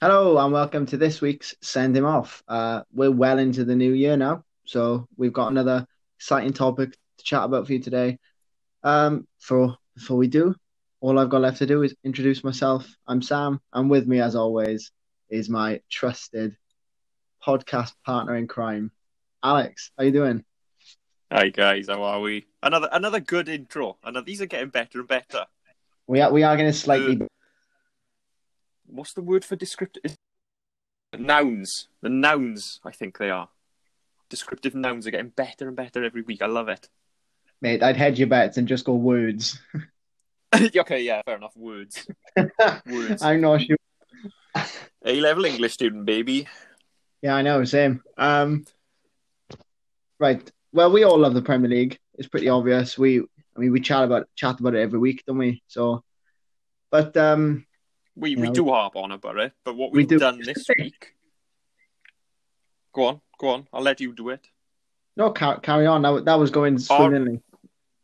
Hello and welcome to this week's Send Him Off. Uh, we're well into the new year now, so we've got another exciting topic to chat about for you today. Um, for before we do, all I've got left to do is introduce myself. I'm Sam, and with me, as always, is my trusted podcast partner in crime, Alex. How you doing? Hi guys, how are we? Another another good intro. Another, these are getting better and better. We are we are going to slightly. What's the word for descriptive? Nouns. The nouns, I think they are. Descriptive nouns are getting better and better every week. I love it. Mate, I'd hedge your bets and just go words. okay, yeah, fair enough. Words. Words. I'm not sure. A level English student, baby. Yeah, I know, same. Um, right. Well, we all love the Premier League. It's pretty obvious. We, I mean, we chat about chat about it every week, don't we? So, but um, We You we know. do harp on about it, but what We we've do. done this week. Go on, go on. I'll let you do it. no, carry on. That, that was going swimmingly.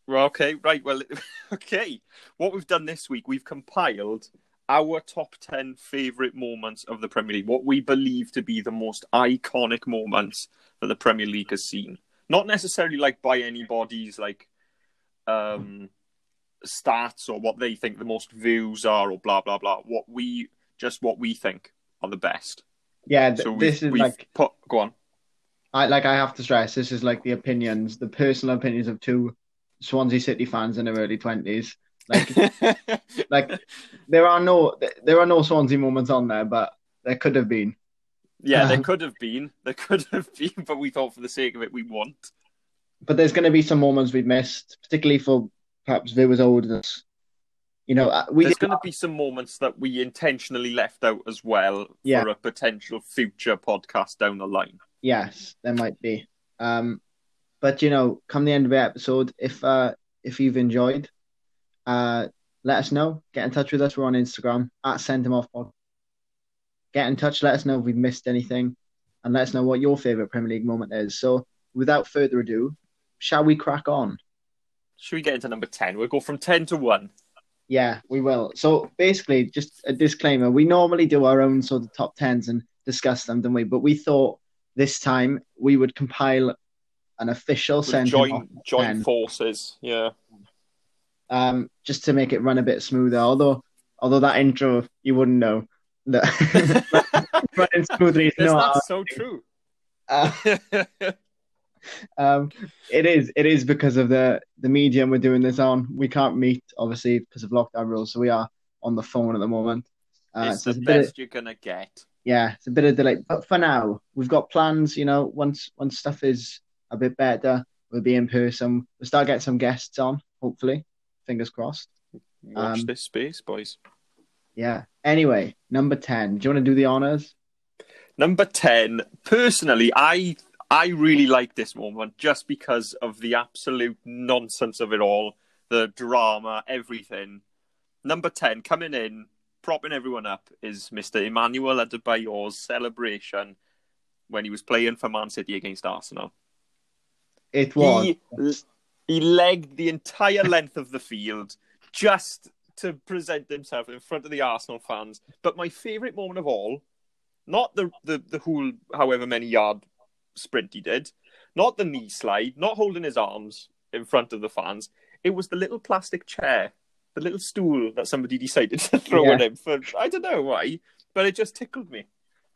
Well, okay, right. Well, okay. What we've done this week, we've compiled our top 10 favourite moments of the Premier League, what we believe to be the most iconic moments that the Premier League has seen. Not necessarily like by anybody's like um, stats or what they think the most views are or blah, blah, blah. What we, just what we think are the best. Yeah, th- So this is like put, go on. I like I have to stress this is like the opinions, the personal opinions of two Swansea City fans in their early twenties. Like like there are no there are no Swansea moments on there, but there could have been. yeah, there Um, could have been. There could have been, but we thought for the sake of it, we won't. But there's going to be some moments we've missed, particularly for perhaps viewers older. You know, uh, we There's going to be some moments that we intentionally left out as well Yeah. for a potential future podcast down the line. yes, there might be. Um, but you know, come the end of the episode, if uh if you've enjoyed, uh, let us know. Get in touch with us. We're on Instagram at Send Him Off Pod. Get in touch. Let us know if we've missed anything, and let us know what your favorite Premier League moment is. So, without further ado, shall we crack on? Should we get into number 10? We'll go from 10 to 1. Yeah, we will. So basically, just a disclaimer: we normally do our own sort of top tens and discuss them, don't we? But we thought this time we would compile an official send join, join forces. Yeah. um, just to make it run a bit smoother. Although, although that intro you wouldn't know that running smoothly is not. so true? Uh, um, it is. It is because of the the medium we're doing this on. We can't meet obviously because of lockdown rules, so we are on the phone at the moment. Uh, it's so the it's bit of- best you're going to get. yeah, it's a bit of delay. But for now, we've got plans. You know, once once stuff is a bit better, we'll be in person. We'll start getting some guests on. Hopefully, fingers crossed. Watch Um, this space, boys. Yeah. Anyway, number ten. Do you want to do the honors? Number 10, personally, I I really like this moment just because of the absolute nonsense of it all, the drama, everything. Number 10, coming in, propping everyone up, is Mr. Emmanuel Adebayor's celebration when he was playing for Man City against Arsenal. It was. He, he legged the entire length of the field just to present himself in front of the Arsenal fans. But my favourite moment of all, not the, the, the whole however many yard sprint he did, not the knee slide, not holding his arms in front of the fans, it was the little plastic chair, the little stool that somebody decided to throw Yeah. at him for I don't know why, but it just tickled me.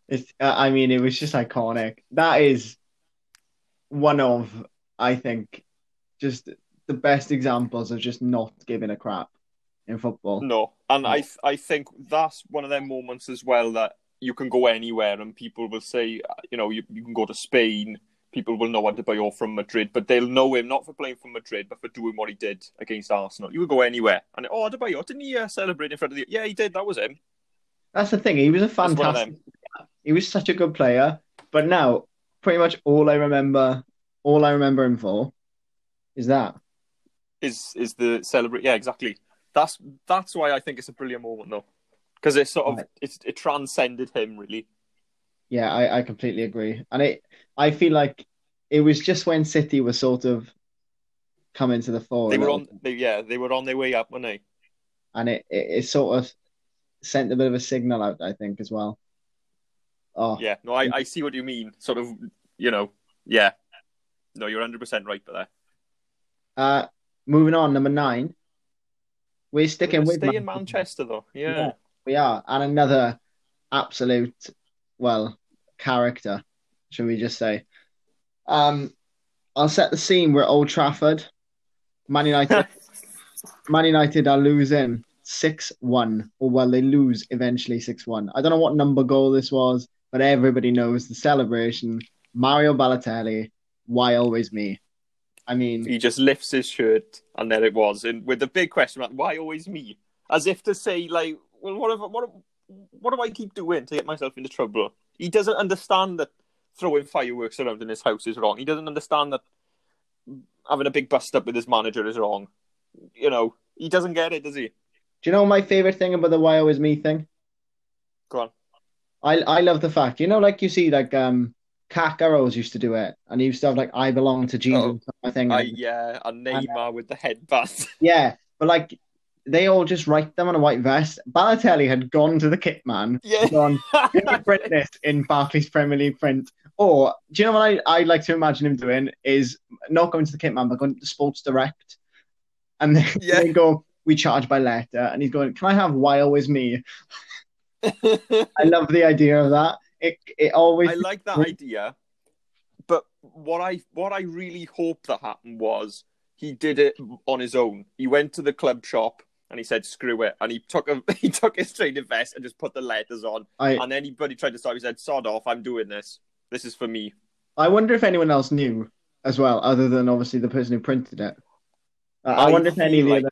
It's, uh, I mean, it was just iconic. That is one of, I think, just the best examples of just not giving a crap in football. No, and I I think that's one of their moments as well that you can go anywhere and people will say, uh, you know, you, you can go to Spain. People will know Adebayor from Madrid, but they'll know him not for playing for Madrid, but for doing what he did against Arsenal. You would go anywhere, and oh, Adebayor didn't he uh, celebrate in front of the? Yeah, he did. That was him. That's the thing. He was a fantastic. He was such a good player. But now, pretty much all I remember, all I remember him for, is that. Is is the celebrate? Yeah, exactly. That's that's why I think it's a brilliant moment though, because it sort of it, it transcended him really. Yeah, I, I completely agree. And it, I feel like it was just when City was sort of coming to the fore. They were on, they, yeah, they were on their way up, weren't they? and it, it, it sort of sent a bit of a signal out, I think, as well. Oh, Yeah, no, I, I see what you mean. Sort of, you know, yeah. No, you're 100% right But there. Uh, moving on, number nine. We're sticking with Stay in Manchester, though. Yeah. Yeah. We are, and another absolute, well, character, should we just say? Um, I'll set the scene. We're at Old Trafford. Man United. Man United are losing six one, or well, they lose eventually six one. I don't know what number goal this was, but everybody knows the celebration. Mario Balotelli. Why always me? I mean, He just lifts his shirt, and there it was. And with the big question mark, why always me? As if to say, like, well, what, have, what, what do I keep doing to get myself into trouble? He doesn't understand that throwing fireworks around in his house is wrong. He doesn't understand that having a big bust up with his manager is wrong. You know, he doesn't get it, does he? do you know my favorite thing about the "Why always me" thing? Go on. I I love the fact, you know, like you see, like um, Kakaros used to do it, and he used to have like "I belong to Jesus" Oh. I think. Yeah, and Neymar with the headband. Yeah, but like they all just write them on a white vest. Balotelli had gone to the kit man, yeah. gone, "Can print this in Barclays Premier League print. Or do you know what I I like to imagine him doing is not going to the kit man, but going to Sports Direct, and then Yeah. they go, "We charge by letter," and he's going, "Can I have why always me?" I love the idea of that. It it always I like that idea, but what I what I really hope that happened was he did it on his own. He went to the club shop and he said, "Screw it," and he took a he took his training vest and just put the letters on. I And anybody tried to stop, he said, "Sod off! I'm doing this. This is for me." I wonder if anyone else knew as well, other than obviously the person who printed it. Uh, I, wonder if any of feel the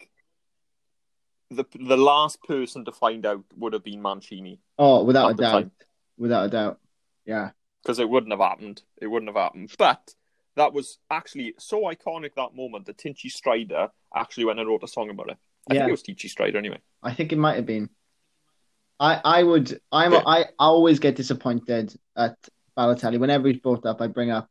other. the the last person to find out would have been Mancini Oh, without a doubt, time. without a doubt. Yeah, because it wouldn't have happened. It wouldn't have happened. But that was actually so iconic that moment that Tinchy Stryder actually went and wrote a song about it. I Yeah. think it was Tinchy Stryder anyway. I think it might have been. I I would I'm Yeah. I always get disappointed at Balotelli whenever he's brought up. I bring up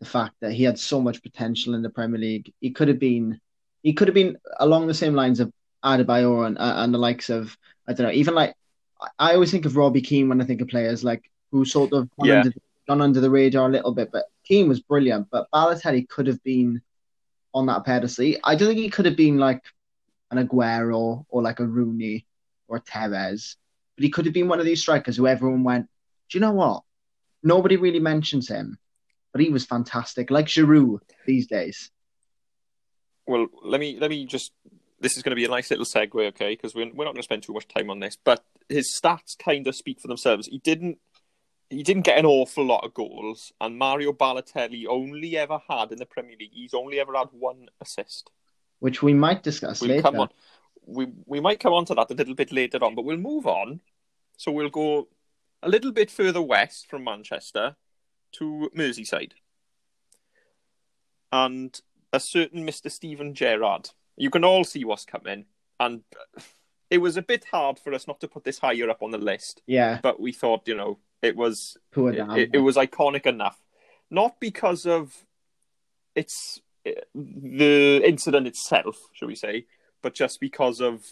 the fact that he had so much potential in the Premier League. He could have been he could have been along the same lines of Adebayor and, uh, and the likes of I don't know even like I- I always think of Robbie Keane when I think of players like who sort of gone, Yeah. under, gone under the radar a little bit. But Keane was brilliant, but Balotelli could have been on that pedestal. I don't think he could have been like an Aguero or like a Rooney or a Tevez, but he could have been one of these strikers who everyone went, do you know what? Nobody really mentions him, but he was fantastic, like Giroud these days. Well, let me let me just. This is going to be a nice little segue, okay? Because we're we're not going to spend too much time on this, but his stats kind of speak for themselves. He didn't he didn't get an awful lot of goals, and Mario Balotelli only ever had in the Premier League. He's only ever had one assist. Which we might discuss We'll later. come on. We we might come on to that a little bit later on, but we'll move on. So we'll go a little bit further west from Manchester to Merseyside, and a certain Mister Steven Gerrard. You can all see what's coming, and it was a bit hard for us not to put this higher up on the list, Yeah, but we thought you know it was it, it was iconic enough, not because of its the incident itself, shall we say, but just because of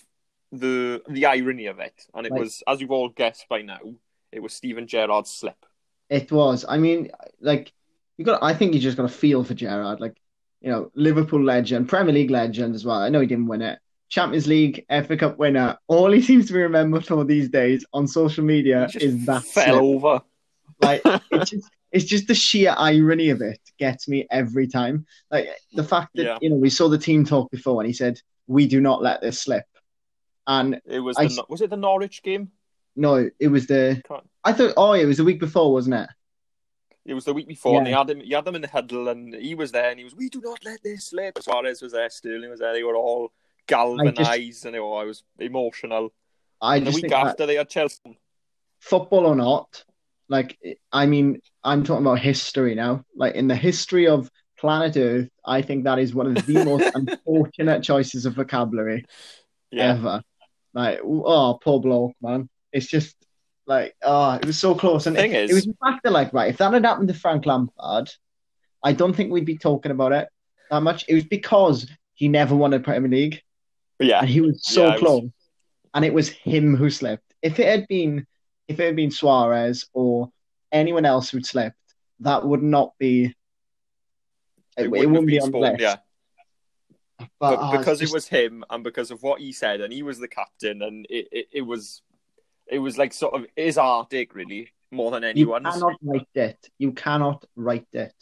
the the irony of it. And it was, as you've all guessed by now, it was Steven Gerrard's slip. It was. I mean, like you got. I think you just got to feel for Gerrard. Like you know, Liverpool legend, Premier League legend as well. I know he didn't win it. Champions League, FA Cup winner. All he seems to be remembered for these days on social media is that fell slip. over. Like it's just it's just the sheer irony of it gets me every time. Like the fact that Yeah. you know we saw the team talk before and he said we do not let this slip. And It was I the, was it the Norwich game? no, it was the Can't- I thought oh it was the week before, wasn't it? It was the week before, and they had him. You had them in the huddle, and he was there, and he was, "We do not let this slip." Suarez was there, Sterling was there. They were all galvanized, and they oh, were, I was emotional. I and the just week after, they had Chelsea. football or not, like I mean, I'm talking about history now. Like in the history of planet Earth, I think that is one of the most unfortunate choices of vocabulary Yeah, ever. Like, oh, poor bloke, man. It's just like, oh, it was so close. And Thing it, is- it was the fact that, like, right, if that had happened to Frank Lampard, I don't think we'd be talking about it that much. It was because he never won a Premier League yeah. and he was so Yeah, it was- close, and it was him who slipped. If it had been, if it had been Suarez or anyone else who'd slipped, that would not be. It, it wouldn't, be on the list. yeah. But, But it's because just- it was him and because of what he said, and he was the captain, and it, it, it was it was like sort of his arctic really more than you cannot write it. You cannot write it.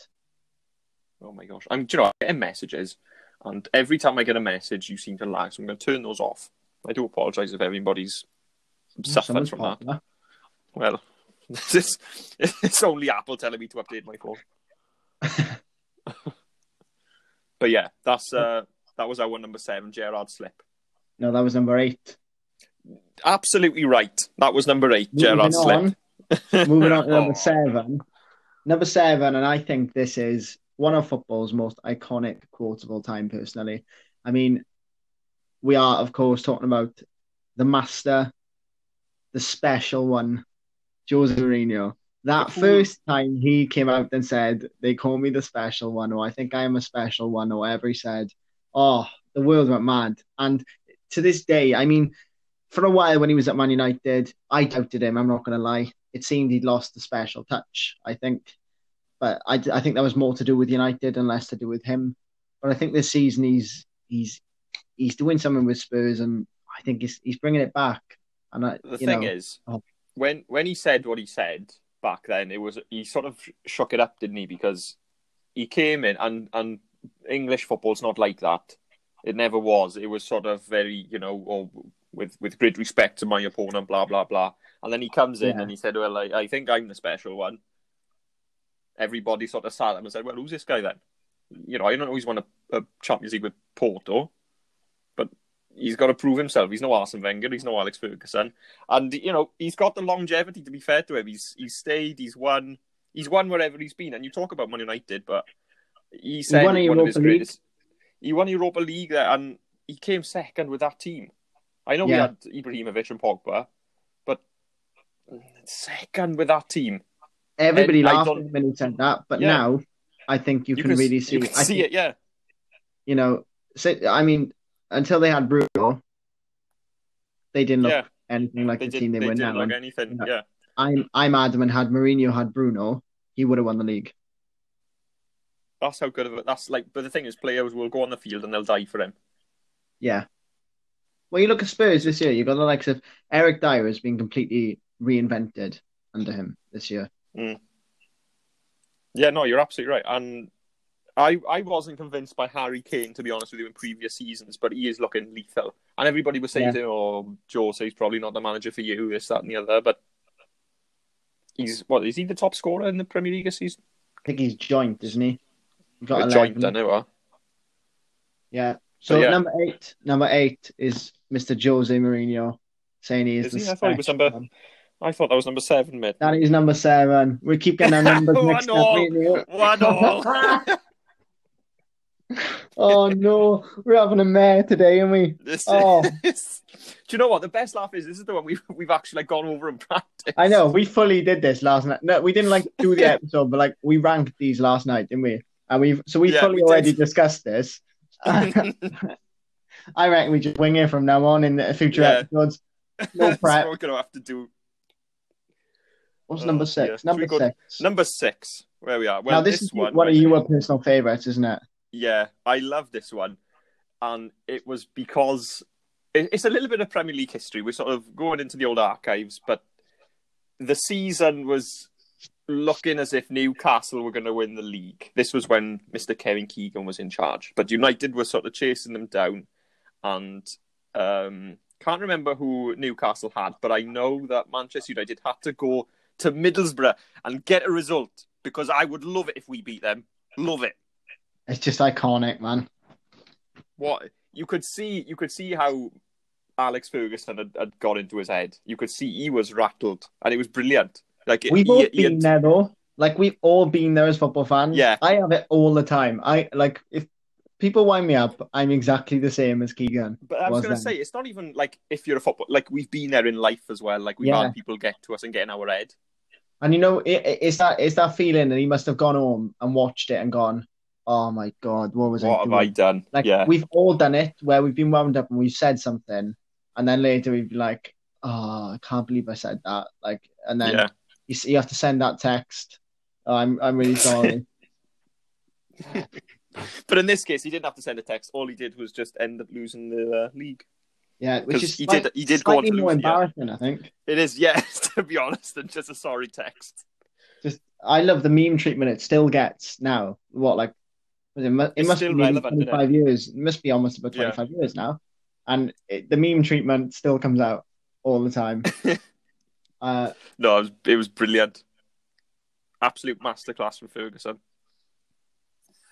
Oh my gosh! I'm, do you know, I'm getting messages, and every time I get a message, you seem to lag. So I'm going to turn those off. I do apologise if everybody's suffered from that. Well, it's, it's only Apple telling me to update my phone. But yeah, that's uh, that was our number seven, Gerrard Slip. No, that was number eight. Absolutely right. That was number eight, Gerrard Slip. Moving on to number Oh. seven. Number seven, and I think this is one of football's most iconic quotes of all time, personally. I mean, we are, of course, talking about the master, the special one, Jose Mourinho. That first time he came out and said, They call me the special one, or I think I am a special one, or whatever he said, oh, the world went mad. And to this day, I mean, for a while when he was at Man United, I doubted him. I'm not going to lie. It seemed he'd lost the special touch. I think, but I, I think that was more to do with United and less to do with him. But I think this season he's he's he's doing something with Spurs, and I think he's he's bringing it back. And I, The thing know, is, oh. When when he said what he said back then, it was he sort of shook it up, didn't he? Because he came in and and English football's not like that. It never was. It was sort of very, you know, or with with great respect to my opponent, blah blah blah. And then he comes in Yeah. and he said, "Well, I, I think I'm the special one." Everybody sort of sat up and said, "Well, who's this guy then?" You know, I don't always want a, a Champions League with Porto, he's got to prove himself. He's no Arsene Wenger. He's no Alex Ferguson, and you know he's got the longevity. To be fair to him, he's he's stayed. He's won. He's won wherever he's been. And you talk about Man United, but he said won a one of his League. greatest. He won Europa League there, and he came second with that team. I know we had Ibrahimovic and Pogba, but second with that team. everybody laughed don't- at him when he said that, but Yeah. now I think you, can, really see. You can I see think, it, yeah. You know, so, I mean, until they had Bruno, they didn't look Yeah, anything like they the team they, They, were didn't now. look anything. Yeah, I'm I'm adamant had Mourinho had Bruno, he would have won the league. that's how good of it. That's like. But the thing is, players will go on the field and they'll die for him. Yeah. Well, you look at Spurs this year. You've got the likes of Eric Dier has been completely reinvented under him this year. Mm. Yeah, no, you're absolutely right. And I I wasn't convinced by Harry Kane to be honest with you in previous seasons, but he is looking lethal. And everybody was saying Yeah. to him, "Oh, Joe says probably not the manager for you, this, that, and the other." But he's what is he the top scorer in the Premier League this season? I think he's joint, isn't he? He's got A joint, I know. Yeah. So yeah. number eight, number eight is Mr. Jose Mourinho saying he is, Is the he? I thought he was number- one. I thought that was number seven, mate. That is number seven. We keep getting our numbers One mixed up. all. One all. oh no, we're having a mare today, aren't we? This Oh. is... Do you know what? The best laugh is this is the one we've we've actually like gone over and practiced. I know we fully did this last night. No, we didn't like do the episode, but like we ranked these last night, didn't we? And we've so we Yeah, fully we already discussed this. I reckon we just wing it from now on in the future Yeah. episodes. No prep. we're gonna have to do. What's Oh, number yeah. six? Should Number six. Number six. Where we are. Well, now this, is one, one of your personal favourites, isn't it? Yeah, I love this one, and it was because it's a little bit of Premier League history. We're sort of going into the old archives, but the season was looking as if Newcastle were going to win the league. This was when Mr. Kevin Keegan was in charge, but United were sort of chasing them down, and um, can't remember who Newcastle had, but I know that Manchester United had to go to Middlesbrough and get a result because I would love it if we beat them. Love it. It's just iconic, man. what you could see you could see how Alex Ferguson had, had got into his head. You could see he was rattled, and it was brilliant. Like We've he, all he been had- there though. Like we've all been there as football fans. Yeah. I have it all the time. I like if people wind me up, I'm exactly the same as Keegan. But I was was going to say, it's not even like if you're a football. Like we've been there in life as well. Like we've Yeah. had people get to us and get in our head. And you know, it, it- it's that it's that feeling that he must have gone home and watched it and gone, "Oh my god, what was I What have doing?" I done? Like yeah, we've all done it where we've been wound up and we've said something, and then later we've been like, "Oh, I can't believe I said that." Like, and then yeah. you, s- you have to send that text. Oh, I'm I'm really sorry. But in this case, he didn't have to send a text. All he did was just end up losing the uh, league. Yeah, which is he slight- did- he did go on to more lose, yeah. embarrassing. I think. It is, yes, to be honest, than just a sorry text. Just I love the meme treatment it still gets now. What like was it, it It's must still be relevant, isn't 25 years. It must be almost about Yeah. 25 years now, and it, the meme treatment still comes out all the time. uh, No, it was, it was brilliant. Absolute masterclass from Ferguson.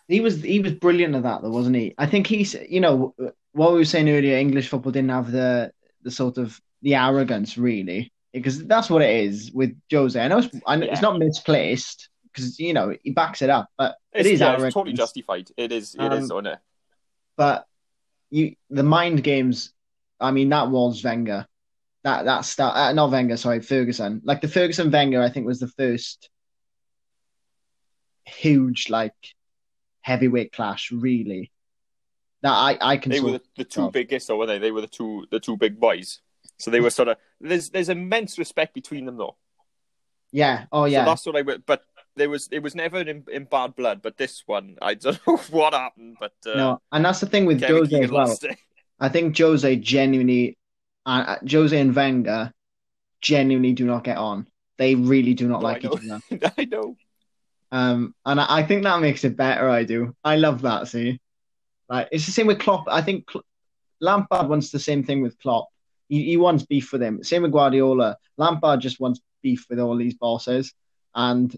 he was he was brilliant at that though, wasn't he? I think he's you know what we were saying earlier. English football didn't have the the sort of the arrogance really because that's what it is with Jose. I know it's, I know it's not misplaced because you know he backs it up, but It's, it is yeah, it's totally justified. It is, it Um, is, isn't it? but you the mind games. I mean, that was Wenger. That that start uh, not Wenger, sorry, Ferguson. Like the Ferguson Wenger, I think was the first huge like heavyweight clash. Really, that I I can They were sort the, two Oh. biggest, or were they? They were the two the two big boys. So they were sort of there's there's immense respect between them though. yeah oh yeah So that's what I would. But there was it was never in, in bad blood. But this one, I don't know what happened. But uh, no, and that's the thing with Kevin Jose Keegan as well. I think Jose genuinely, uh, Jose and Wenger genuinely do not get on. They really do not No, like each other. I know. Um, and I, I think that makes it better. I do. I love that. See, like it's the same with Klopp. I think Kl- Lampard wants the same thing with Klopp. He, he wants beef with him. Same with Guardiola. Lampard just wants beef with all these bosses, and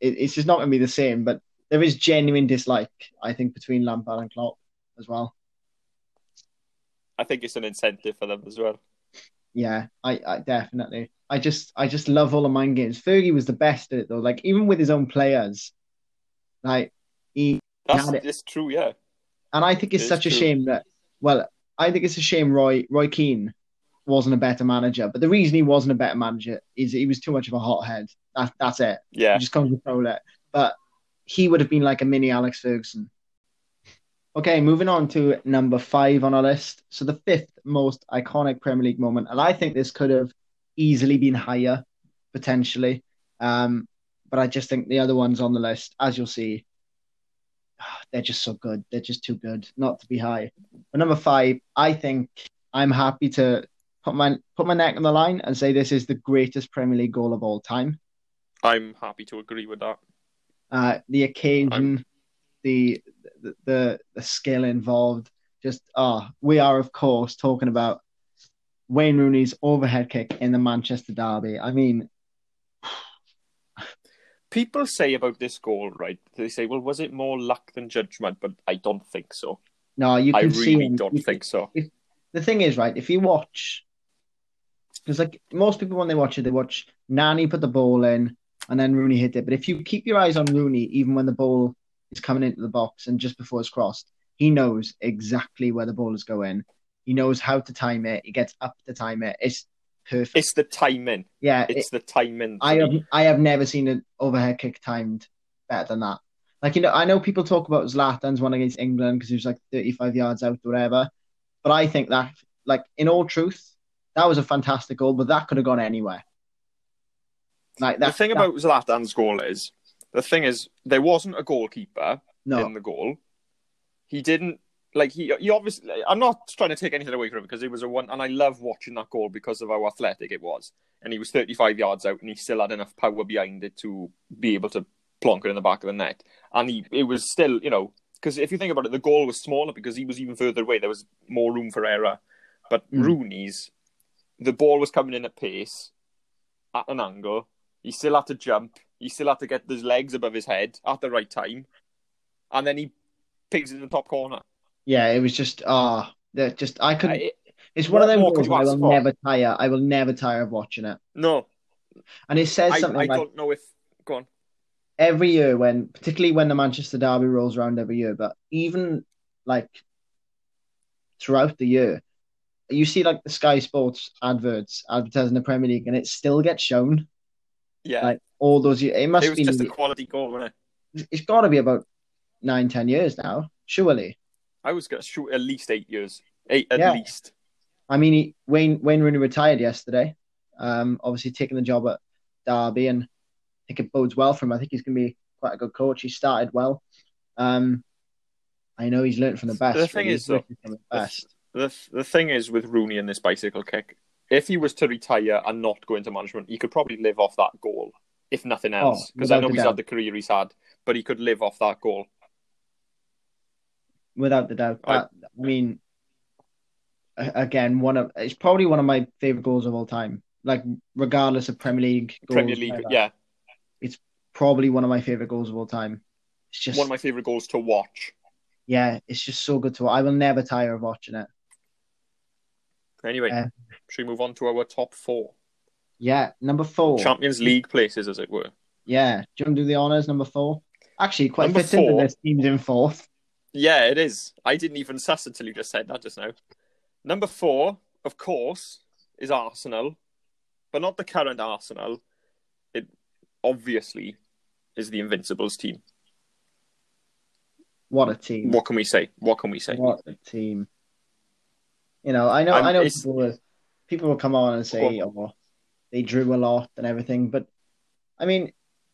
it, it's just not going to be the same. But there is genuine dislike, I think, between Lampard and Klopp as well. I think it's an incentive for them as well. Yeah, I, I definitely. I just I just love all the mind games. Fergie was the best at it though. Like even with his own players, like he That's Got it. it's true. Yeah. and I think it's It's such a true. shame that well, I think it's a shame Roy Roy Keane wasn't a better manager. But the reason he wasn't a better manager is he was too much of a hothead. That that's it. Yeah. You just can't control it. But he would have been like a mini Alex Ferguson. Okay, moving on to number five on our list. So the fifth most iconic Premier League moment, and I think this could have easily been higher, potentially. Um, but I just think the other ones on the list, as you'll see, they're just so good. They're just too good not to be high. But number five, I think I'm happy to put my put my neck on the line and say this is the greatest Premier League goal of all time. I'm happy to agree with that. uh, the occasion, the, the the the skill involved. Just ah, we are of course talking about Wayne Rooney's overhead kick in the Manchester derby. I mean, People say about this goal, right? They say, "Well, was it more luck than judgment?" But I don't think so. no, you I can see really don't think so. the thing is, right? If you watch, because like most people when they watch it, they watch Nani put the ball in and then Rooney hit it. But if you keep your eyes on Rooney, even when the ball is coming into the box and just before it's crossed, he knows exactly where the ball is going. He knows how to time it. He gets up to time it. It's perfect. It's the timing. yeah, it- It's the timing. I have. I have never seen an overhead kick timed better than that. Like you know, I know people talk about Zlatan's one against England because he was like 35 yards out, or whatever. But I think that, like in all truth, that was a fantastic goal. But that could have gone anywhere. Like that. the thing that- about Zlatan's goal is the thing is there wasn't a goalkeeper no, in the goal. He didn't like he he obviously. I'm not trying to take anything away from him because he was a one, and I love watching that goal because of how athletic it was. And he was 35 yards out, and he still had enough power behind it to be able to plonk it in the back of the net. And he it was still, you know, because if you think about it, the goal was smaller because he was even further away. There was more room for error. But Mm. Rooney's, the ball was coming in at pace, at an angle. He still had to jump. He still had to get his legs above his head at the right time, and then he pings it in the top corner. yeah, it was just ah, that just I could. I- It's one of them goals I will for? never tire. I will never tire of watching it. no, And it says I, something I like don't know if. Go on. every year when particularly when the Manchester Derby rolls around every year, but even like throughout the year, you see like the Sky Sports adverts advertising the Premier League and it still gets shown Yeah, like all those. It must it was be just a quality goal, wasn't it? it's gotta be about nine, ten years now, surely. I was going to shoot at least eight years. Eight at Yeah. least. I mean he, Wayne Wayne Rooney retired yesterday. Um obviously taking the job at Derby, and I think it bodes well for him. I think he's going to be quite a good coach. He started well. Um, I know he's learned from the best. The thing is, though, the best. The the thing is with Rooney and this bicycle kick, if he was to retire and not go into management, he could probably live off that goal, if nothing oh, else. Because I know he's doubt. had the career he's had, but he could live off that goal. without the doubt. I- That, I mean, again, one of it's probably one of my favorite goals of all time. Like regardless of Premier League goals, Premier League, yeah, it's probably one of my favorite goals of all time. It's just one of my favorite goals to watch. yeah, it's just so good to. I will never tire of watching it. Anyway, Yeah. should we move on to our top four Yeah, number four. Champions League places, as it were? Yeah, do you want to do the honors? Number four. Actually, quite Number fits into four. this team's in fourth. Yeah, it is. I didn't even suss until you just said that just now. Number four, of course, is Arsenal, but not the current Arsenal. It obviously is the Invincibles team. What a team! What can we say? What can we say? What a team! You know, I know, Um, I know. People will, people will come on and say, "Oh, they drew a lot and everything," but I mean,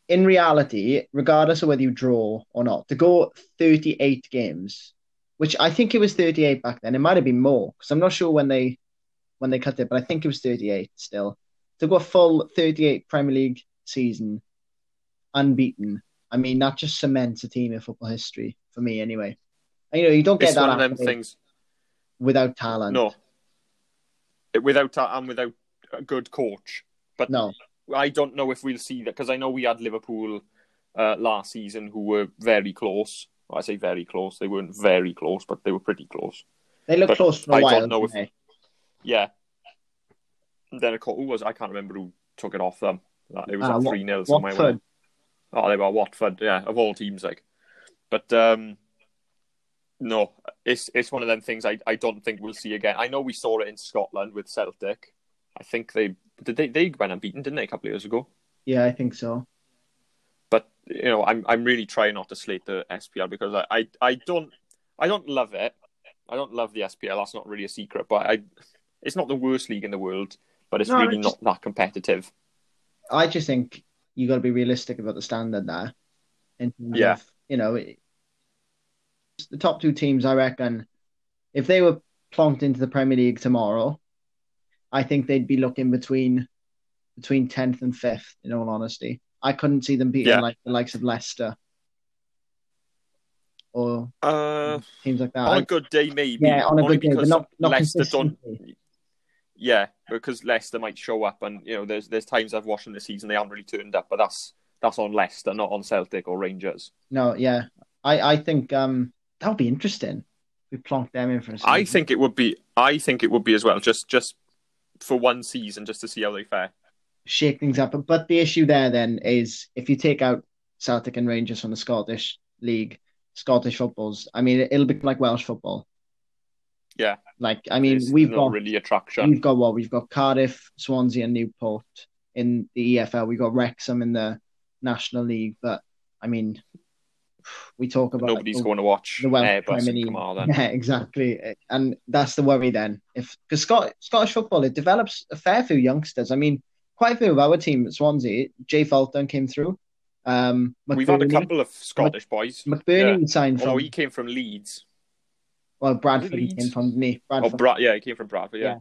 in reality, regardless of whether you draw or not, to go 38 games, which I think it was 38 back then, it might have been more because I'm not sure when they when they cut it, but I think it was 38 still. To go a full 38 Premier League season unbeaten, I mean, that just cements a team in football history for me, anyway. And, you know, you don't get It's that one of them things. Without talent. No, without that and without a good coach. But No. I don't know if we'll see that because I know we had Liverpool uh, last season who were very close. I say very close. They weren't very close, but they were pretty close. They looked But close for a I while. I don't know if- Yeah. And then of course, who was I can't remember who took it off them. It was like three 0 somewhere. Watford. Oh, they were Watford. Yeah, of all teams, like. But um, no, it's it's one of them things I, I don't think we'll see again. I know we saw it in Scotland with Celtic. I think they did they they went unbeaten, didn't they, a couple of years ago? Yeah, I think so. But you know, I'm I'm really trying not to slate the SPL because I, I, I don't I don't love it. I don't love the SPL. That's not really a secret, but I it's not the worst league in the world, but it's No, really not that competitive. I just think you got to be realistic about the standard there. In terms Yeah. of, you know, it- the top two teams, I reckon, if they were plonked into the Premier League tomorrow, I think they'd be looking between between tenth and fifth. In all honesty, I couldn't see them beating Yeah. like the likes of Leicester or Uh, teams like that. on I- a good day, maybe. yeah, on a good day, but not not Leicester don't. Yeah, because Leicester might show up, and you know, there's there's times I've watched in the season they haven't really turned up, but that's that's on Leicester, not on Celtic or Rangers. No, yeah, I I think um that would be interesting. We plonk them in for a season. I think it would be. I think it would be as well, just just for one season, just to see how they fare. shake things up. But the issue there then is if you take out Celtic and Rangers from the Scottish League, Scottish footballs, I mean, it'll become like Welsh football. Yeah. Like, I mean, There's we've not got really attraction. we've got what we've got Cardiff, Swansea, and Newport in the EFL. We've got Wrexham in the National League, but I mean, we talk about Nobody's like, going to watch the Welsh Airbus Premier League. Yeah, exactly, and that's the worry then. If because Scot- Scottish football it develops a fair few youngsters. I mean, quite a few of our team at Swansea. Jay Fulton came through. Um, We've had a couple of Scottish boys. McBurnie Yeah. signed from Although he came from Leeds. well Bradford. Was it He Leeds? came from didn't he? Oh, Bradford. Bra- yeah, he came from Bradford. Yeah.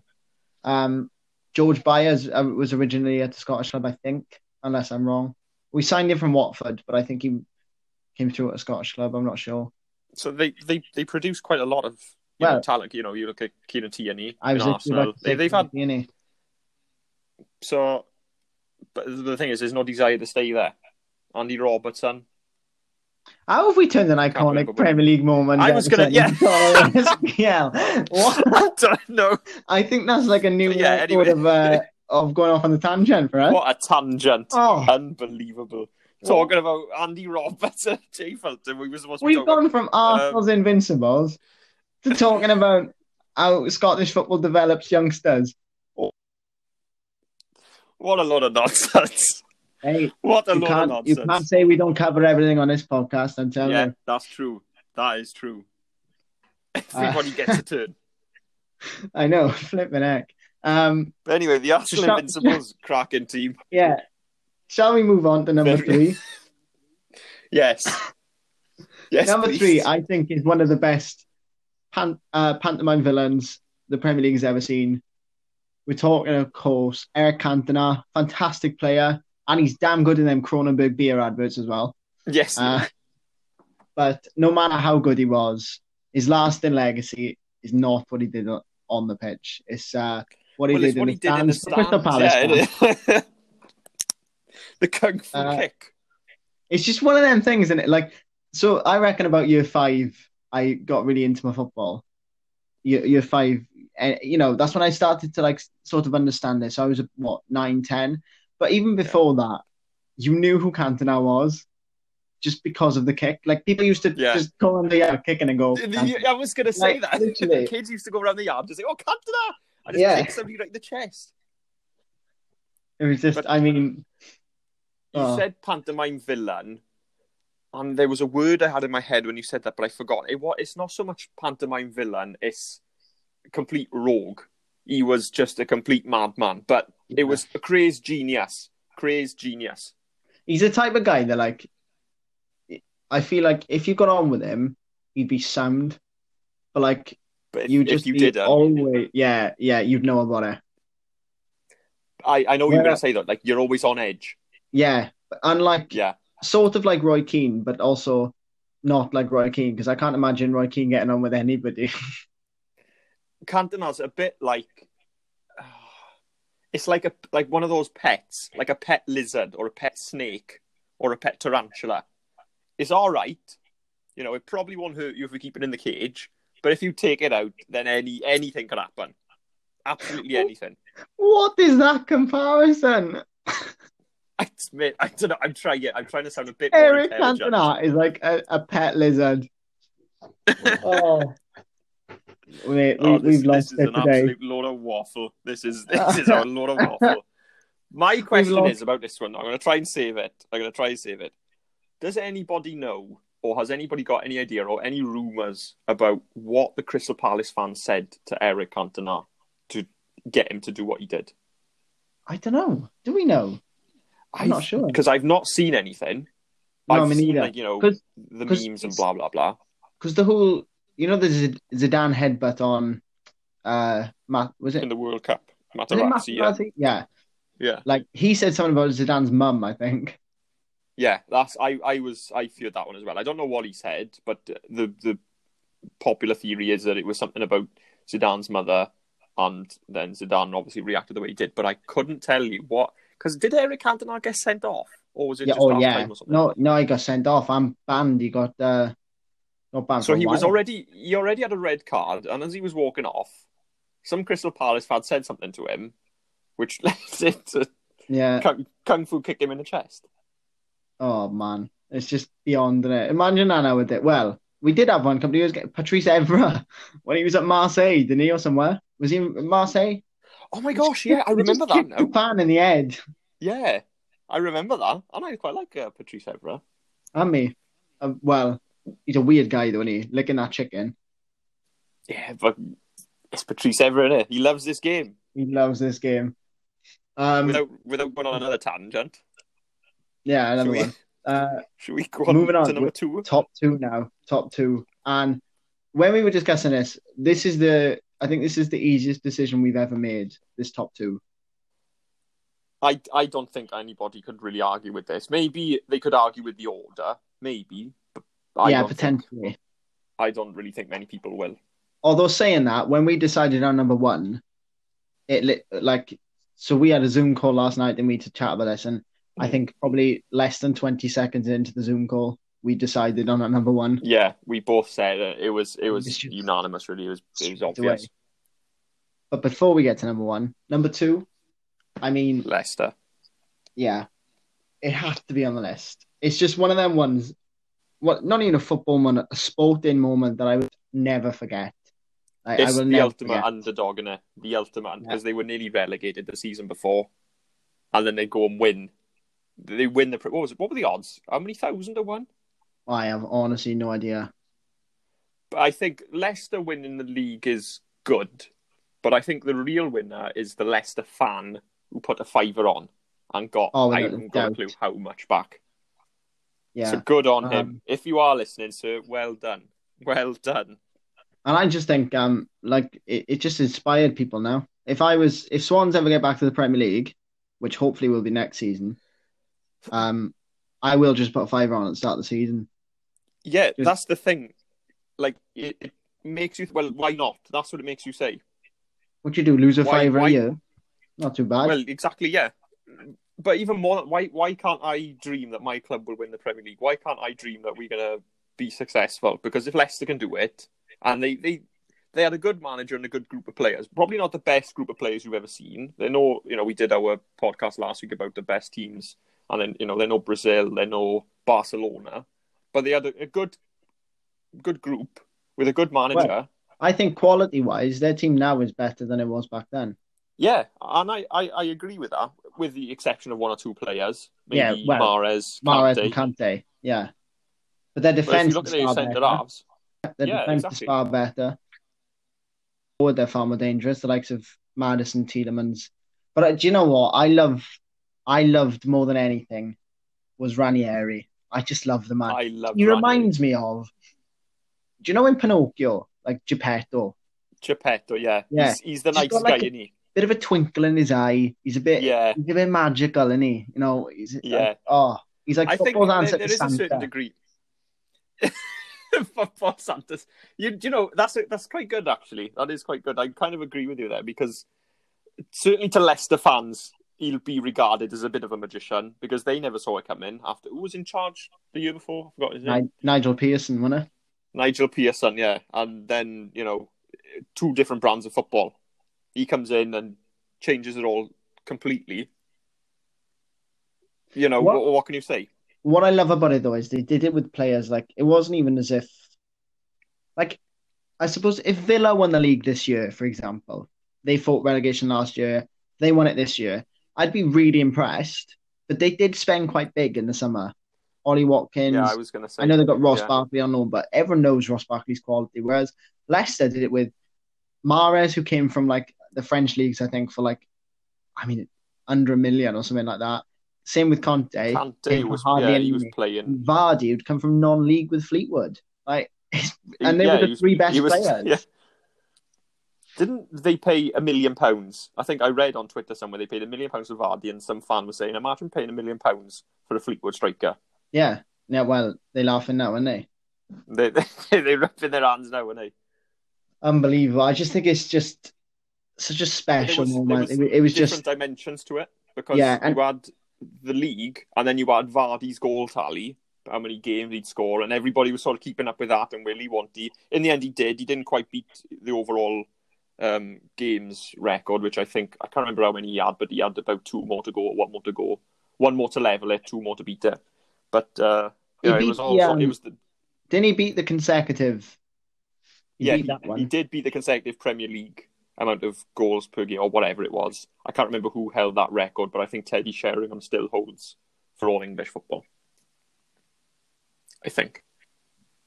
Um, George Byers uh, was originally at the Scottish club, I think, unless I'm wrong. We signed him from Watford, but I think he came through at a Scottish club. I'm not sure. So they, they, they produce quite a lot of you know, talent. You know, you look at Kieran Tierney I in was literally Arsenal. to They, they've had Tierney. so, but the thing is, there's no desire to stay there. Andy Robertson. How have we turned an iconic Premier League moment? I was gonna- yeah. yeah. What? I don't know I think that's like a new Yeah, record anyway. of uh, of going off on the tangent for us. what a tangent. Oh, Unbelievable. Talking about Andy Robertson, Jay Fulton. We were supposed to we've gone from Arsenal's Invincibles to talking about how Scottish football develops youngsters. What a lot of nonsense. Hey, What a lot of can't, you can't say we don't cover everything on this podcast. I'm telling Yeah, you. that's true. That is true. Everybody gets a turn. I know, flipping heck. Um, But anyway, the Arsenal Invincibles cracking team. yeah. Shall we move on to number three? Yes. Yes. number please. three, I think, is one of the best pan- uh, pantomime villains the Premier League has ever seen. We're talking, of course, Eric Cantona, fantastic player, and he's damn good in them Kronenbourg beer adverts as well. Yes. Uh, but no matter how good he was, his lasting legacy is not what he did on the pitch. It's uh, what he well, did it's in what the he did in the stands. Crystal. Palace. Yeah, fans. it is. the kung fu Uh, kick. It's just one of them things, and it like so. I reckon about year five, I got really into my football. Year, year five, eh, you know, that's when I started to like sort of understand this. I was what nine, ten, but even before that, you knew who Cantona was, just because of the kick. Like people used to Yeah. just go on the yard kicking and go. I was going to say Like, that. Kids used to go around the yard just say, "Oh, Cantona!" and just Yeah. kick somebody right in the chest. It was just, But- I mean, You Oh. said pantomime villain, and there was a word I had in my head when you said that, but I forgot. It what? It's not so much pantomime villain; it's complete rogue. He was just a complete madman, but it was a crazed genius. Crazed genius. he's the type of guy that like, I feel like if you got on with him, he'd be sound, but like But if you just you did, always, yeah, yeah, you'd know about it. I I know you're going to say that. Like you're always on edge. Yeah, unlike Yeah, sort of like Roy Keane, but also not like Roy Keane because I can't imagine Roy Keane getting on with anybody. Cantona's a bit like. It's like a like one of those pets, like a pet lizard or a pet snake or a pet tarantula. It's all right, you know. It probably won't hurt you if we keep it in the cage, but if you take it out, then any anything can happen. Absolutely anything. what is that comparison? I, mate, I don't know. I'm trying. I'm trying to sound a bit more Eric. Cantona is like a, a pet lizard. oh, Wait, we, Oh, this, we've this is an today. absolute load of waffle. This is this is a load of waffle. My question lost- is about this one. I'm going to try and save it. I'm going to try and save it. Does anybody know, or has anybody got any idea, or any rumours about what the Crystal Palace fans said to Eric Cantona to get him to do what he did? I don't know. Do we know? I'm not sure. because I've not seen anything. No, I've me seen like you know 'Cause- the 'cause memes and blah blah blah. Because the whole, you know, the Z- Zidane headbutt on, uh, Matt, was it? in the World Cup. was it Materazzi, yeah. Yeah. yeah, Like he said something about Zidane's mum, I think. yeah. That's I. I was I feared that one as well. I don't know what he said, but the the popular theory is that it was something about Zidane's mother, and then Zidane obviously reacted the way he did. But I couldn't tell you what because did Eric Cantona get sent off, or was it Yeah. just Oh half yeah. time or something? No, no, he got sent off. I'm banned. He got uh, not banned. So he was already he already had a red card, and as he was walking off, some Crystal Palace fan said something to him, which led to Yeah. kung, kung fu kick him in the chest. Oh man, it's just beyond it. Imagine that nowadays. Well, we did have one of years ago. Patrice Evra when he was at Marseille, didn't he, or somewhere? Was he in Marseille? Oh my gosh, yeah, I remember that now. The fan in the head. Yeah, I remember that, and I quite like uh, Patrice Evra. And me. Uh, well, he's a weird guy though, isn't he? Licking that chicken. Yeah, but it's Patrice Evra, innit? He loves this game. He loves this game. Um, Without without going on another tangent, yeah, should another we. Uh, should we go on Moving on, to number two? top two now. Top two. And when we were discussing this, this is the I think this is the easiest decision we've ever made. This top two. I I don't think anybody could really argue with this. Maybe they could argue with the order, maybe. But I yeah, don't think- potentially. I don't really think many people will. Although saying that, when we decided on number one, it li- like so we had a Zoom call last night and we to chat about this, and I Mm. think probably less than twenty seconds into the Zoom call, we decided on our number one. Yeah, we both said it. It was it was just- unanimous. Really, it was it was obvious. away. But before we get to number one, number two, I mean, Leicester. yeah, it has to be on the list. It's just one of them ones. What? Not even a football moment, a sporting moment that I would never forget. Like, I It's will the ultimate forget. underdog in it. The ultimate Yeah. because they were nearly relegated the season before, and then they go and win. They win the. What was it? What were the odds? How many thousand to one? I have honestly no idea. But I think Leicester winning the league is good, but I think the real winner is the Leicester fan who put a fiver on and got Oh, I haven't got a clue how much back. Yeah. So good on Um, him. If you are listening, sir, well done. Well done. And I just think, um, like it, it just inspired people now. If I was, if Swans ever get back to the Premier League, which hopefully will be next season, um, I will just put a fiver on at the start of the season. Yeah, that's the thing. Like it, it makes you well, why not? That's what it makes you say. What you do? Lose a Why- why- a year? Not too bad. Well, exactly, yeah. But even more, why why can't I dream that my club will win the Premier League? Why can't I dream that we're gonna be successful? Because if Leicester can do it, and they they they had a good manager and a good group of players, probably not the best group of players you've ever seen. They know, you know, we did our podcast last week about the best teams, and then you know they know Brazil, they know Barcelona, but they had a, a good good group with a good manager. I think quality wise, their team now is better than it was back then. Yeah, and I, I, I agree with that, with the exception of one or two players. Maybe Yeah, well, Mahrez, Kante. and Kante, yeah. But their But defense look is far better. halves, Their Yeah, defense exactly. is far better. Forward, they're far more dangerous. The likes of Maddison, Tielemans. But uh, do you know what? I love, I loved more than anything was Ranieri. I just love the man. I love he reminds me of. Do you know in Pinocchio, like Geppetto? Geppetto, yeah. Yeah. He's, he's the He's nice got guy, like isn't he? Bit of a twinkle in his eye. He's a bit, Yeah. he's a bit magical, isn't he? You know, he's Yeah. like, oh, he's like I think there, answer there to a certain Santa. degree. Football Santas. You, you know, that's that's quite good, actually. That is quite good. I kind of agree with you there because certainly to Leicester fans, he'll be regarded as a bit of a magician because they never saw it coming. After who was in charge the year before? I forgot his name. Nigel Pearson, wasn't it? Nigel Pearson, yeah, and then you know, two different brands of football. He comes in and changes it all completely. You know, What- what, what can you say? What I love about it though is they did it with players. Like it wasn't even as if, like, I suppose if Villa won the league this year, for example, they fought relegation last year, they won it this year. I'd be really impressed. But they did spend quite big in the summer. Ollie Watkins. Yeah, I was going to say. I know they've got Ross yeah. Barkley on loan, but everyone knows Ross Barkley's quality. Whereas Leicester did it with Mahrez, who came from like the French leagues, I think, for like, I mean, under a million or something like that. Same with Kante. Came was, hardly yeah, he was playing. Vardy, who'd come from non-league with Fleetwood. Like, and they yeah, were the he was- three best was- players. yeah. Didn't they pay a million pounds? I think I read on Twitter somewhere they paid a million pounds for Vardy, and some fan was saying, "Imagine paying a million pounds for a Fleetwood striker." yeah. Yeah, well, they're laughing now, aren't they? They they they're ripping their hands now, aren't they? Unbelievable. I just think it's just such a special was- moment. it, it was different just dimensions to it because Yeah, and- you had the league, and then you had Vardy's goal tally, how many games he'd score, and everybody was sort of keeping up with that and really wanted. In the end, he did. He didn't quite beat the overall um, games record, which I think I can't remember how many he had, but he had about two more to go, or one more to go, one more to level it, two more to beat it. But uh, He yeah, it was all the, it um, was the didn't he beat the consecutive? He yeah beat he, he did beat the consecutive Premier League amount of goals per game or whatever it was. I can't remember who held that record, but I think Teddy Sheringham still holds for all English football. I think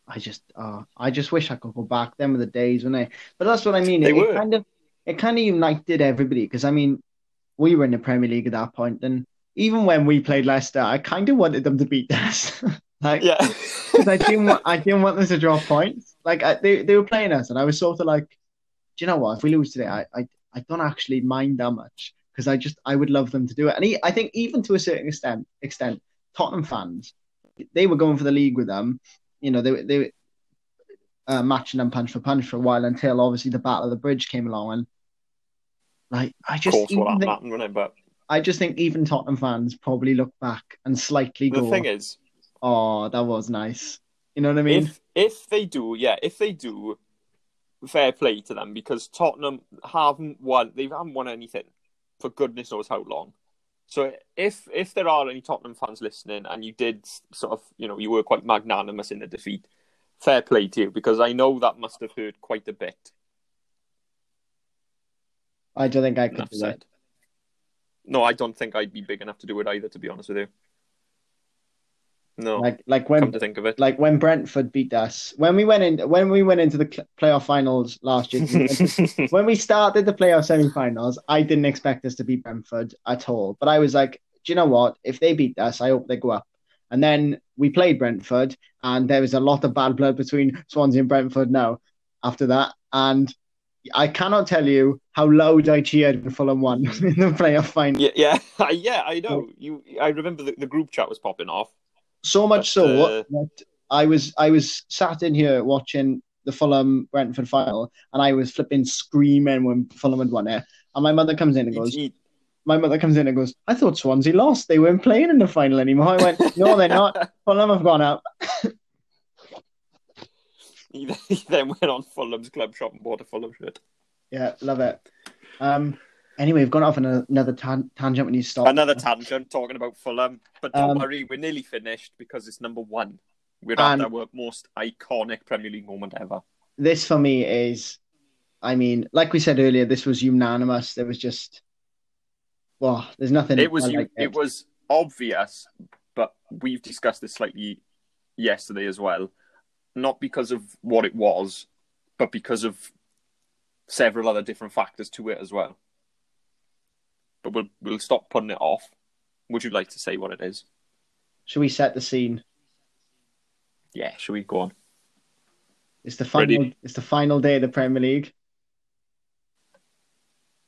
I just, uh, I just wish I could go back. Them were the days when I. But that's what I mean. They it, were. it kind of, it kind of united everybody because I mean, we were in the Premier League at that point, and even when we played Leicester, I kind of wanted them to beat us. like, yeah. 'cause I didn't want, I didn't want them to draw points. Like I, they, they were playing us, and I was sort of like, do you know what? If we lose today, I, I, I don't actually mind that much because I just, I would love them to do it. And he, I think even to a certain extent, extent, Tottenham fans, they were going for the league with them. You know, they, they were uh, matching them punch for punch for a while until obviously the Battle of the Bridge came along, and like I of just, course, what even think, happened, it? But I just think even Tottenham fans probably look back and slightly the go, thing is, "Oh, that was nice." You know what I mean? if if they do, yeah, if they do, fair play to them because Tottenham haven't won. They haven't won anything for goodness knows how long. So if if there are any Tottenham fans listening, and you did sort of, you know, you were quite magnanimous in the defeat, fair play to you because I know that must have hurt quite a bit. I don't think I could do said. No, I don't think I'd be big enough to do it either. To be honest with you, no. Like like come when to think of it, like when Brentford beat us when we went in when we went into the cl- playoff finals last year. when we started the playoff semi-finals, I didn't expect us to beat Brentford at all. But I was like, do you know what? If they beat us, I hope they go up. And then we played Brentford, and there was a lot of bad blood between Swansea and Brentford now after that. And I cannot tell you how loud I cheered when Fulham won in the playoff final. Yeah, yeah, yeah. I know. You, I remember the, the group chat was popping off. So much But, so uh, that I was I was sat in here watching the Fulham Brentford final, and I was flipping screaming when Fulham had won it. And my mother comes in and goes, He- my mother comes in and goes, I thought Swansea lost. They weren't playing in the final anymore. I went, no, they're not. Fulham have gone up. he, he then went on Fulham's club shop and bought a Fulham shirt. Yeah, love it. Um. Anyway, we've gone off on a- another tan- tangent when you stop. Another tangent talking about Fulham, but don't Um, worry, we're nearly finished because it's number one. We're at our most iconic Premier League moment ever. this for me is, I mean, like we said earlier, this was unanimous. There was just, well, there's nothing. It was like It was obvious, but we've discussed this slightly yesterday as well. Not because of what it was, but because of several other different factors to it as well. But we'll we'll stop putting it off. Would you like to say what it is? Should we set the scene? Yeah, should we go on? It's the final. Ready. It's the final day of the Premier League.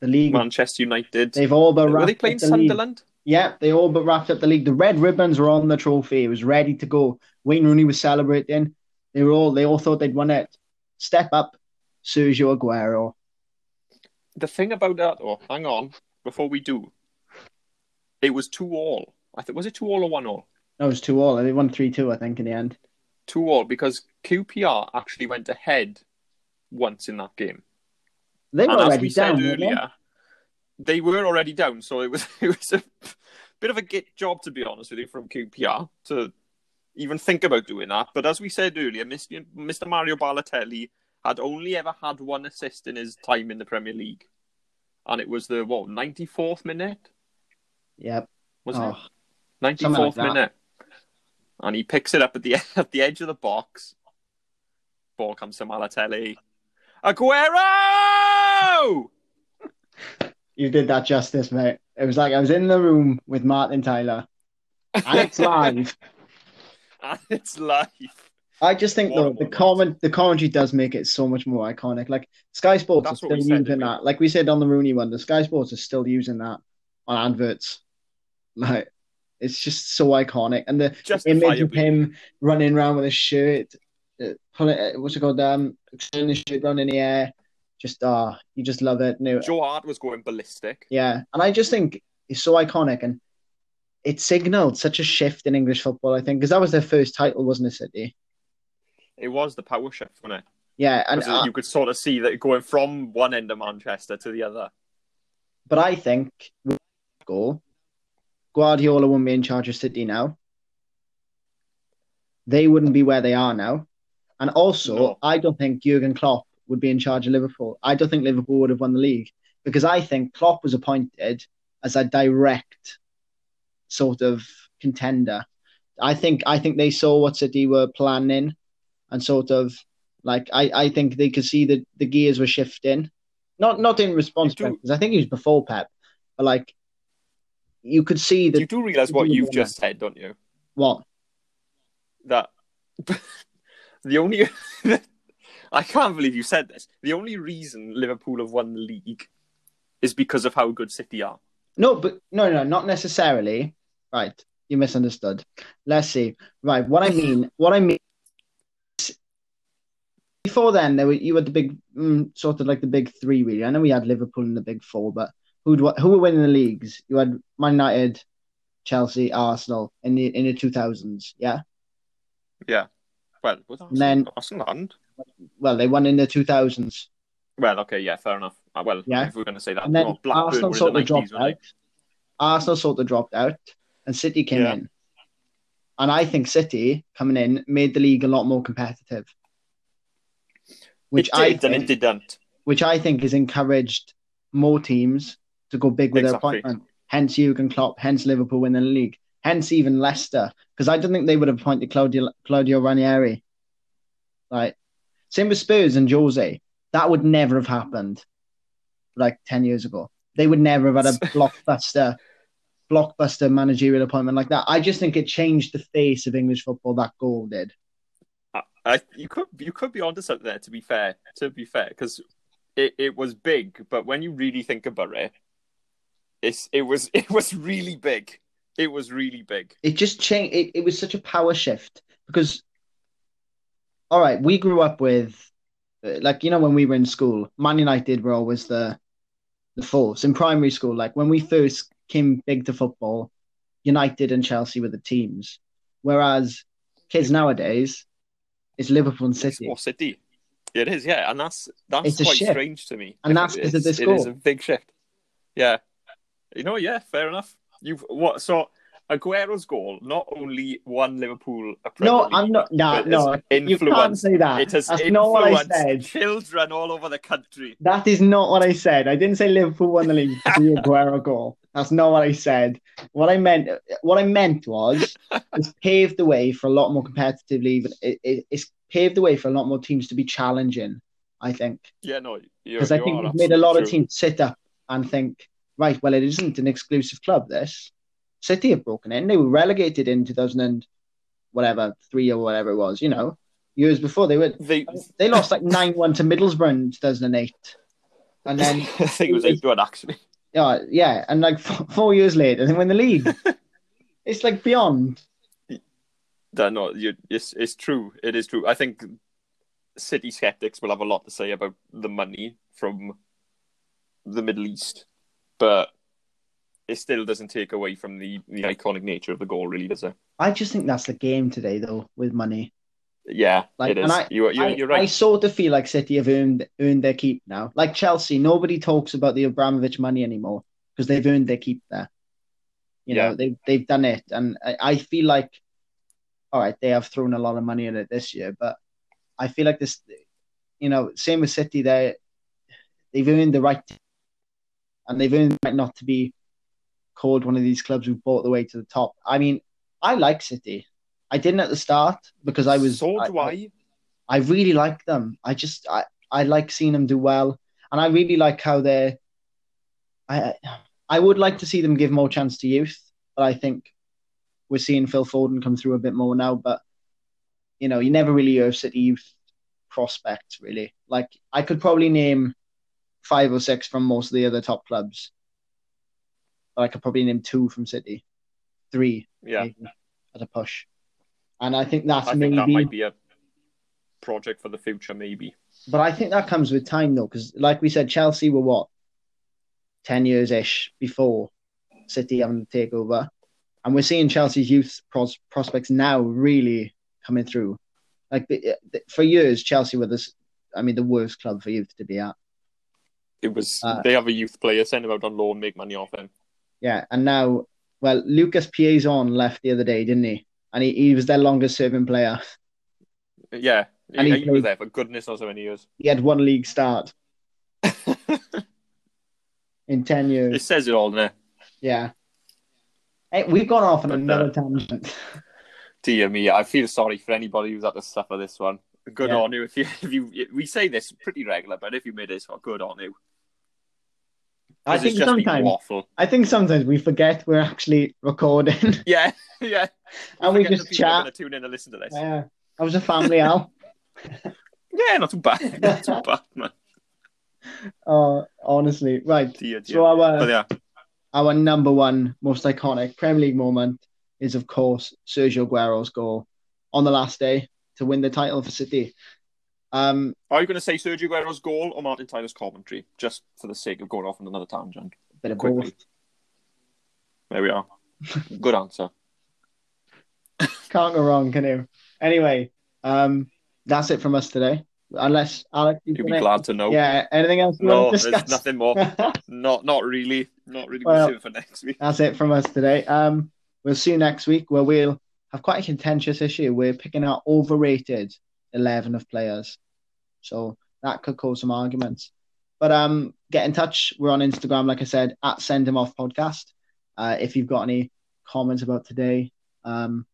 The league. Manchester United. They've all but Were wrapped they playing up the league. Yeah, they all but wrapped up the league. The red ribbons were on the trophy. It was ready to go. Wayne Rooney was celebrating. They were all. They all thought they'd won it. Step up, Sergio Aguero. The thing about that, oh, hang on, before we do, it was two all. I think was it two all or one all? That was two all. They won three two, I think, in the end. Two all because QPR actually went ahead once in that game. They were and already we down. they? earlier, they were already down, so it was it was a bit of a git job to be honest with you from QPR to even think about doing that. But as we said earlier, Mr. Mr. Mario Balotelli had only ever had one assist in his time in the Premier League, and it was the what ninety fourth minute Yep. was Oh, it ninety fourth like minute, and he picks it up at the at the edge of the box. Ball comes to Balotelli. Aguero! you did that justice, mate. It was like I was in the room with Martin Tyler, and it's live. and it's live. I just think though the comment the commentary does make it so much more iconic. Like Sky Sports That's are still we said, using that. Like we said on the Rooney one, the Sky Sports are still using that on adverts. Like it's just so iconic, and the image of him running around with his shirt, uh, pulling uh, what's it called, um, turning his shirt around in the air. Just ah, you just love it. No, Joe Hart was going ballistic. yeah, and I just think it's so iconic, and it signaled such a shift in English football. I think because that was their first title, wasn't it, City? It was the power shift, wasn't it? Yeah, and uh, you could sort of see that going from one end of Manchester to the other. But I think with goal, Guardiola wouldn't be in charge of City now. They wouldn't be where they are now. And also, No. I don't think Jurgen Klopp would be in charge of Liverpool. I don't think Liverpool would have won the league because I think Klopp was appointed as a direct sort of contender. I think I think they saw what City were planning and sort of like I, I think they could see that the gears were shifting. Not not in response to because I think he was before Pep, but like you could see that. You do realise what you've just said, don't you? what That the only I can't believe you said this. The only reason Liverpool have won the league is because of how good City are. no, but no, no, not necessarily. Right, you misunderstood. Let's see. Right, what I mean, what I mean. Before then, there were you had the big, mm, sort of like the big three. Really, I know we had Liverpool in the big four, but who'd who were winning the leagues? You had Man United, Chelsea, Arsenal in the in the two thousands. Yeah, Yeah. Well, was And then- Arsenal well, they won in the two thousands. Well, okay, yeah, fair enough. Uh, well, Yeah. if we're going to say that, And then Blackburn Arsenal sort of dropped 90s, weren't out. Arsenal sort of dropped out, and City came Yeah. in. And I think City coming in made the league a lot more competitive? Which it I did, and it think, didn't. which I think has encouraged more teams to go big with Exactly. their appointment. Hence Jurgen Klopp, hence Liverpool winning the league, hence even Leicester, because I don't think they would have appointed Claudio Claudio Ranieri. Like same with Spurs and Jose, that would never have happened. Like ten years ago, they would never have had a blockbuster blockbuster managerial appointment like that. I just think it changed the face of English football. That goal did. I, you could you could be onto something there. To be fair, to be fair, because it, it was big, but when you really think about it, it's it was it was really big. It was really big. It just changed. It, it was such a power shift because, all right, we grew up with, uh, like you know, when we were in school, Man United were always the, the force in primary school. Like when we first came big to football, United and Chelsea were the teams, whereas kids nowadays, it's Liverpool and City. It's City. It is, yeah, and that's that's It's quite strange to me. And that's 'cause of It's- this It is goal. a big shift. Yeah, you know, yeah, fair enough. You've what? So Aguero's goal not only won Liverpool a Premier No, League, I'm not. No, but no, you can't say that. It has That's not what I influenced said. children all over the country. That is not what I said. I didn't say Liverpool won the league the Aguero goal. That's not what I said. What I meant, what I meant was, it's paved the way for a lot more competitive league. It, it, it's paved the way for a lot more teams to be challenging. I think Yeah, no, because I think we've made a lot of teams sit up and think, right, well, it isn't an exclusive club. This City have broken in. They were relegated in 2000 and whatever three or whatever it was. You know, years before they were. They, they lost like nine one to Middlesbrough in 2008, and then I think it was eight one actually. yeah, yeah, and like f- four years later they win the league. it's like beyond. No, no, you, it's it's true. It is true. I think City skeptics will have a lot to say about the money from the Middle East, but it still doesn't take away from the, the iconic nature of the goal, really, does it? I just think that's the game today, though, with money. Yeah, Like, it is. and I- you, you, I, you're I sort of feel like City have earned earned their keep now. Like Chelsea, nobody talks about the Abramovich money anymore because they've earned their keep there. You know, Yeah. they've they've done it, and I, I feel like, all right, they have thrown a lot of money at it this year, but I feel like this, you know, same with City, they they've earned the right, and they've earned the right not to be called one of these clubs who bought the way to the top. I mean, I like City. I didn't at the start because I was so do I. I really like them. I just I, I like seeing them do well, and I really like how they're. I I would like to see them give more chance to youth, but I think we're seeing Phil Foden come through a bit more now. But you know, you never really hear of City youth prospects really. Like I could probably name five or six from most of the other top clubs, I could probably name two from City, three Yeah, maybe, at a push. And I think that's I maybe think that might be a project for the future, maybe. But I think that comes with time, though, because like we said, Chelsea were what ten years ish before City having to take over, and we're seeing Chelsea's youth pros- prospects now really coming through. Like the, the- for years, Chelsea were this, I mean, the worst club for youth to be at. It was Uh, they have a youth player, sent him out on loan, make money off him. Yeah, and now, well, Lucas Piazon left the other day, didn't he? And he, he was their longest serving player. Yeah, And he, he he was played- there for goodness knows how many years. He had one league start in ten years. it says it all, doesn't it? Yeah. Hey, we've gone off on But, another uh, tangent. Dear me, I feel sorry for anybody who's had to suffer this one. Good Yeah. on you. If you, if you, we say this pretty regular, but if you made this one, good on you. I think sometimes. I think sometimes we forget we're actually recording Yeah, yeah. and we just chat. tune in and listen to this. Yeah, I was a family out. Yeah, not too bad. Not too bad, man. Oh, honestly, right. Dear, dear. So our yeah, our number one most iconic Premier League moment is, of course, Sergio Aguero's goal on the last day to win the title for City. Um, are you going to say Sergio Aguero's goal or Martin Tyler's commentary, just for the sake of going off on another tangent? bit of Quickly. both. There we are. Good answer. Can't go wrong, can you? Anyway, um, that's it from us today. Unless Alex, you've You'll be glad to know. Yeah, anything else No, there's nothing more. Not, not really. Not really. Well- We'll save it for next week. That's it from us today. Um, we'll see you next week where we'll have quite a contentious issue. We're picking out overrated eleven of players, so that could cause some arguments. But um, get in touch. We're on Instagram, like I said, at Send Him Off Podcast. Uh, if you've got any comments about today, um,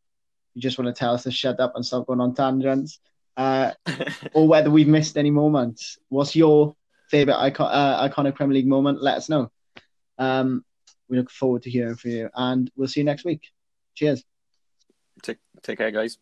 you just want to tell us to shut up and stop going on tangents, uh, or whether we've missed any moments. What's your favorite icon- uh, iconic Premier League moment? Let us know. Um, we look forward to hearing from you, and we'll see you next week. Cheers. Take take care, guys.